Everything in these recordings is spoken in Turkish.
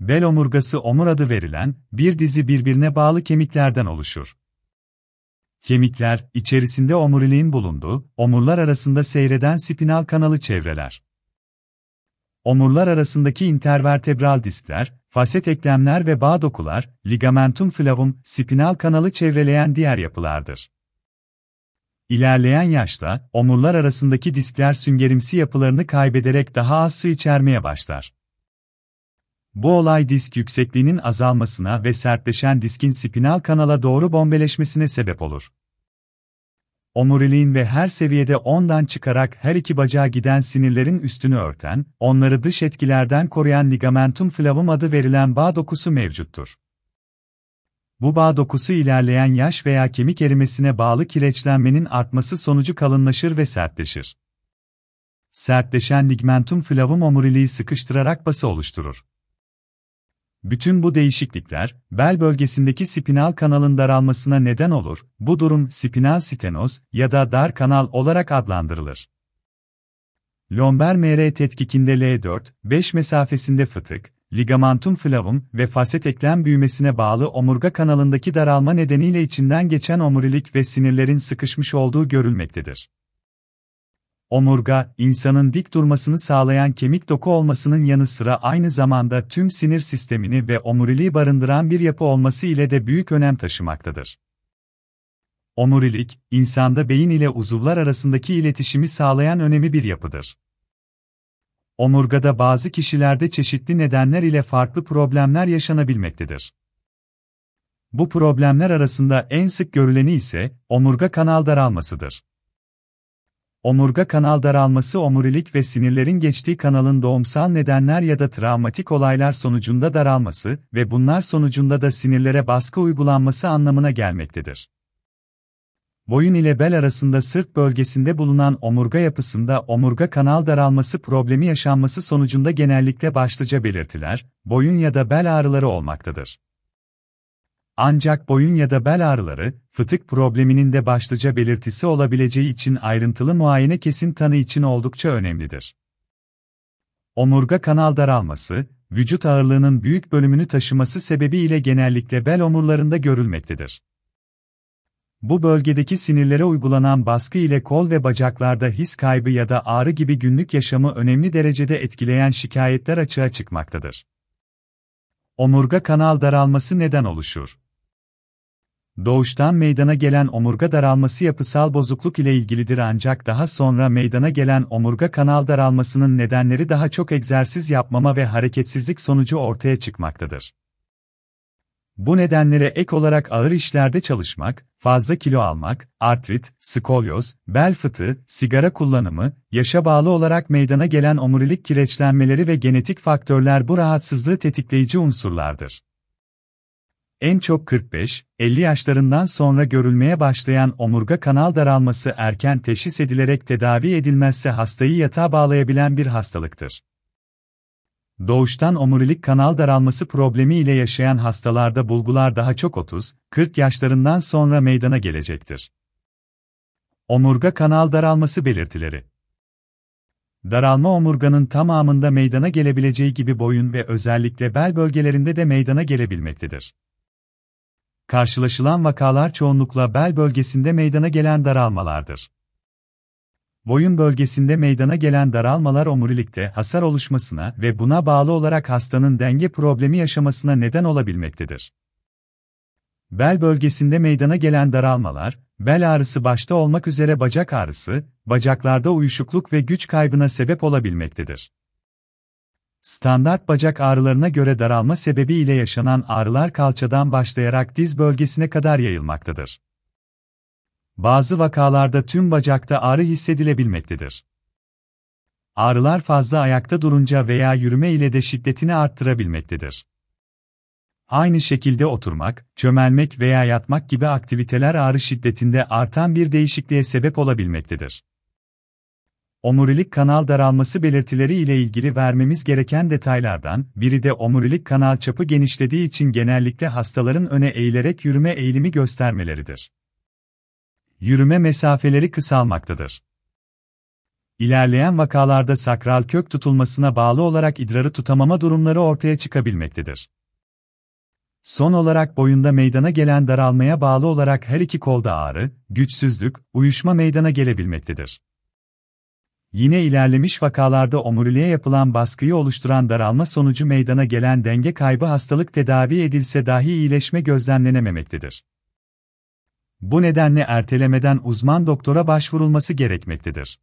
Bel omurgası omur adı verilen, bir dizi birbirine bağlı kemiklerden oluşur. Kemikler, içerisinde omuriliğin bulunduğu, omurlar arasında seyreden spinal kanalı çevreler. Omurlar arasındaki intervertebral diskler, faset eklemler ve bağ dokular, ligamentum flavum, spinal kanalı çevreleyen diğer yapılardır. İlerleyen yaşta, omurlar arasındaki diskler süngerimsi yapılarını kaybederek daha az su içermeye başlar. Bu olay disk yüksekliğinin azalmasına ve sertleşen diskin spinal kanala doğru bombeleşmesine sebep olur. Omuriliğin ve her seviyede ondan çıkarak her iki bacağa giden sinirlerin üstünü örten, onları dış etkilerden koruyan ligamentum flavum adı verilen bağ dokusu mevcuttur. Bu bağ dokusu ilerleyen yaş veya kemik erimesine bağlı kireçlenmenin artması sonucu kalınlaşır ve sertleşir. Sertleşen ligamentum flavum omuriliği sıkıştırarak bası oluşturur. Bütün bu değişiklikler, bel bölgesindeki spinal kanalın daralmasına neden olur, bu durum spinal stenoz ya da dar kanal olarak adlandırılır. Lomber MR tetkikinde L4, 5 mesafesinde fıtık, ligamentum flavum ve faset eklem büyümesine bağlı omurga kanalındaki daralma nedeniyle içinden geçen omurilik ve sinirlerin sıkışmış olduğu görülmektedir. Omurga, insanın dik durmasını sağlayan kemik doku olmasının yanı sıra aynı zamanda tüm sinir sistemini ve omuriliği barındıran bir yapı olması ile de büyük önem taşımaktadır. Omurilik, insanda beyin ile uzuvlar arasındaki iletişimi sağlayan önemli bir yapıdır. Omurgada bazı kişilerde çeşitli nedenler ile farklı problemler yaşanabilmektedir. Bu problemler arasında en sık görüleni ise omurga kanal daralmasıdır. Omurga kanal daralması omurilik ve sinirlerin geçtiği kanalın doğumsal nedenler ya da travmatik olaylar sonucunda daralması ve bunlar sonucunda da sinirlere baskı uygulanması anlamına gelmektedir. Boyun ile bel arasında sırt bölgesinde bulunan omurga yapısında omurga kanal daralması problemi yaşanması sonucunda genellikle başlıca belirtiler, boyun ya da bel ağrıları olmaktadır. Ancak boyun ya da bel ağrıları, fıtık probleminin de başlıca belirtisi olabileceği için ayrıntılı muayene kesin tanı için oldukça önemlidir. Omurga kanal daralması, vücut ağırlığının büyük bölümünü taşıması sebebiyle genellikle bel omurlarında görülmektedir. Bu bölgedeki sinirlere uygulanan baskı ile kol ve bacaklarda his kaybı ya da ağrı gibi günlük yaşamı önemli derecede etkileyen şikayetler açığa çıkmaktadır. Omurga kanal daralması neden oluşur? Doğuştan meydana gelen omurga daralması yapısal bozukluk ile ilgilidir ancak daha sonra meydana gelen omurga kanal daralmasının nedenleri daha çok egzersiz yapmama ve hareketsizlik sonucu ortaya çıkmaktadır. Bu nedenlere ek olarak ağır işlerde çalışmak, fazla kilo almak, artrit, skolyoz, bel fıtığı, sigara kullanımı, yaşa bağlı olarak meydana gelen omurilik kireçlenmeleri ve genetik faktörler bu rahatsızlığı tetikleyici unsurlardır. En çok 45-50 yaşlarından sonra görülmeye başlayan omurga kanal daralması erken teşhis edilerek tedavi edilmezse hastayı yatağa bağlayabilen bir hastalıktır. Doğuştan omurilik kanal daralması problemi ile yaşayan hastalarda bulgular daha çok 30-40 yaşlarından sonra meydana gelecektir. Omurga kanal daralması belirtileri Daralma omurganın tamamında meydana gelebileceği gibi boyun ve özellikle bel bölgelerinde de meydana gelebilmektedir. Karşılaşılan vakalar çoğunlukla bel bölgesinde meydana gelen daralmalardır. Boyun bölgesinde meydana gelen daralmalar omurilikte hasar oluşmasına ve buna bağlı olarak hastanın denge problemi yaşamasına neden olabilmektedir. Bel bölgesinde meydana gelen daralmalar, bel ağrısı başta olmak üzere bacak ağrısı, bacaklarda uyuşukluk ve güç kaybına sebep olabilmektedir. Standart bacak ağrılarına göre daralma sebebiyle yaşanan ağrılar kalçadan başlayarak diz bölgesine kadar yayılmaktadır. Bazı vakalarda tüm bacakta ağrı hissedilebilmektedir. Ağrılar fazla ayakta durunca veya yürüme ile de şiddetini arttırabilmektedir. Aynı şekilde oturmak, çömelmek veya yatmak gibi aktiviteler ağrı şiddetinde artan bir değişikliğe sebep olabilmektedir. Omurilik kanal daralması belirtileri ile ilgili vermemiz gereken detaylardan biri de omurilik kanal çapı genişlediği için genellikle hastaların öne eğilerek yürüme eğilimi göstermeleridir. Yürüme mesafeleri kısalmaktadır. İlerleyen vakalarda sakral kök tutulmasına bağlı olarak idrarı tutamama durumları ortaya çıkabilmektedir. Son olarak boyunda meydana gelen daralmaya bağlı olarak her iki kolda ağrı, güçsüzlük, uyuşma meydana gelebilmektedir. Yine ilerlemiş vakalarda omuriliğe yapılan baskıyı oluşturan daralma sonucu meydana gelen denge kaybı hastalık tedavi edilse dahi iyileşme gözlemlenememektedir. Bu nedenle ertelemeden uzman doktora başvurulması gerekmektedir.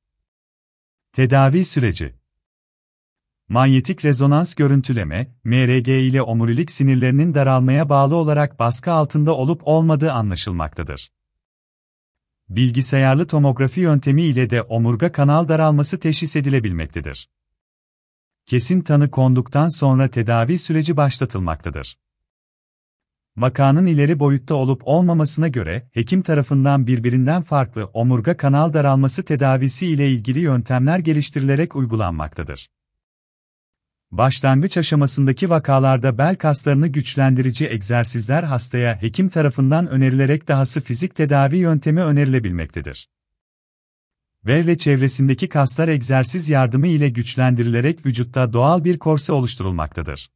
Tedavi süreci Manyetik rezonans görüntüleme, MRG ile omurilik sinirlerinin daralmaya bağlı olarak baskı altında olup olmadığı anlaşılmaktadır. Bilgisayarlı tomografi yöntemi ile de omurga kanal daralması teşhis edilebilmektedir. Kesin tanı konduktan sonra tedavi süreci başlatılmaktadır. Vakanın ileri boyutta olup olmamasına göre, hekim tarafından birbirinden farklı omurga kanal daralması tedavisi ile ilgili yöntemler geliştirilerek uygulanmaktadır. Başlangıç aşamasındaki vakalarda bel kaslarını güçlendirici egzersizler hastaya hekim tarafından önerilerek dahası fizik tedavi yöntemi önerilebilmektedir. Bel ve çevresindeki kaslar egzersiz yardımı ile güçlendirilerek vücutta doğal bir korse oluşturulmaktadır.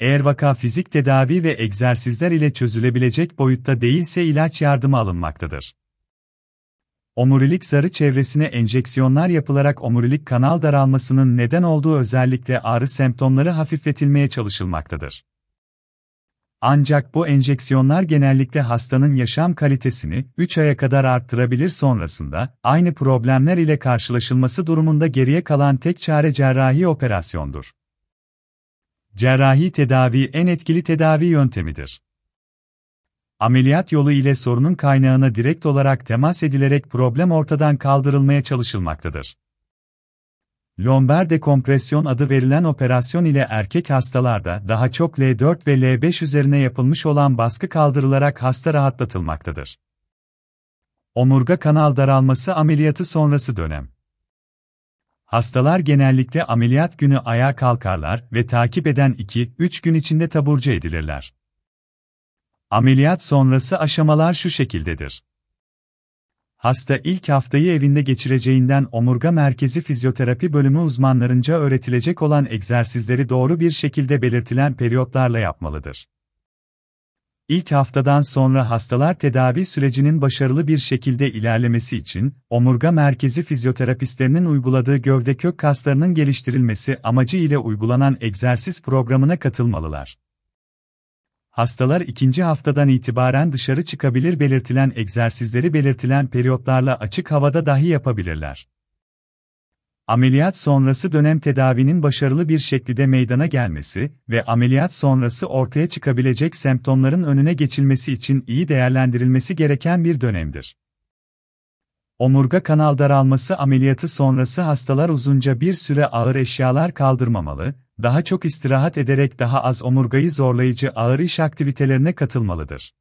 Eğer vaka fizik tedavi ve egzersizler ile çözülebilecek boyutta değilse ilaç yardımı alınmaktadır. Omurilik zarı çevresine enjeksiyonlar yapılarak omurilik kanal daralmasının neden olduğu özellikle ağrı semptomları hafifletilmeye çalışılmaktadır. Ancak bu enjeksiyonlar genellikle hastanın yaşam kalitesini 3 aya kadar arttırabilir sonrasında, aynı problemler ile karşılaşılması durumunda geriye kalan tek çare cerrahi operasyondur. Cerrahi tedavi en etkili tedavi yöntemidir. Ameliyat yolu ile sorunun kaynağına direkt olarak temas edilerek problem ortadan kaldırılmaya çalışılmaktadır. Lomber dekompresyon adı verilen operasyon ile erkek hastalarda daha çok L4 ve L5 üzerine yapılmış olan baskı kaldırılarak hasta rahatlatılmaktadır. Omurga kanal daralması ameliyatı sonrası dönem. Hastalar genellikle ameliyat günü ayağa kalkarlar ve takip eden 2-3 gün içinde taburcu edilirler. Ameliyat sonrası aşamalar şu şekildedir. Hasta ilk haftayı evinde geçireceğinden omurga merkezi fizyoterapi bölümü uzmanlarınca öğretilecek olan egzersizleri doğru bir şekilde belirtilen periyotlarla yapmalıdır. İlk haftadan sonra hastalar tedavi sürecinin başarılı bir şekilde ilerlemesi için, omurga merkezi fizyoterapistlerinin uyguladığı gövde kök kaslarının geliştirilmesi amacı ile uygulanan egzersiz programına katılmalılar. Hastalar ikinci haftadan itibaren dışarı çıkabilir belirtilen egzersizleri belirtilen periyotlarla açık havada dahi yapabilirler. Ameliyat sonrası dönem tedavinin başarılı bir şekilde meydana gelmesi ve ameliyat sonrası ortaya çıkabilecek semptomların önüne geçilmesi için iyi değerlendirilmesi gereken bir dönemdir. Omurga kanal daralması ameliyatı sonrası hastalar uzunca bir süre ağır eşyalar kaldırmamalı, daha çok istirahat ederek daha az omurgayı zorlayıcı ağır iş aktivitelerine katılmalıdır.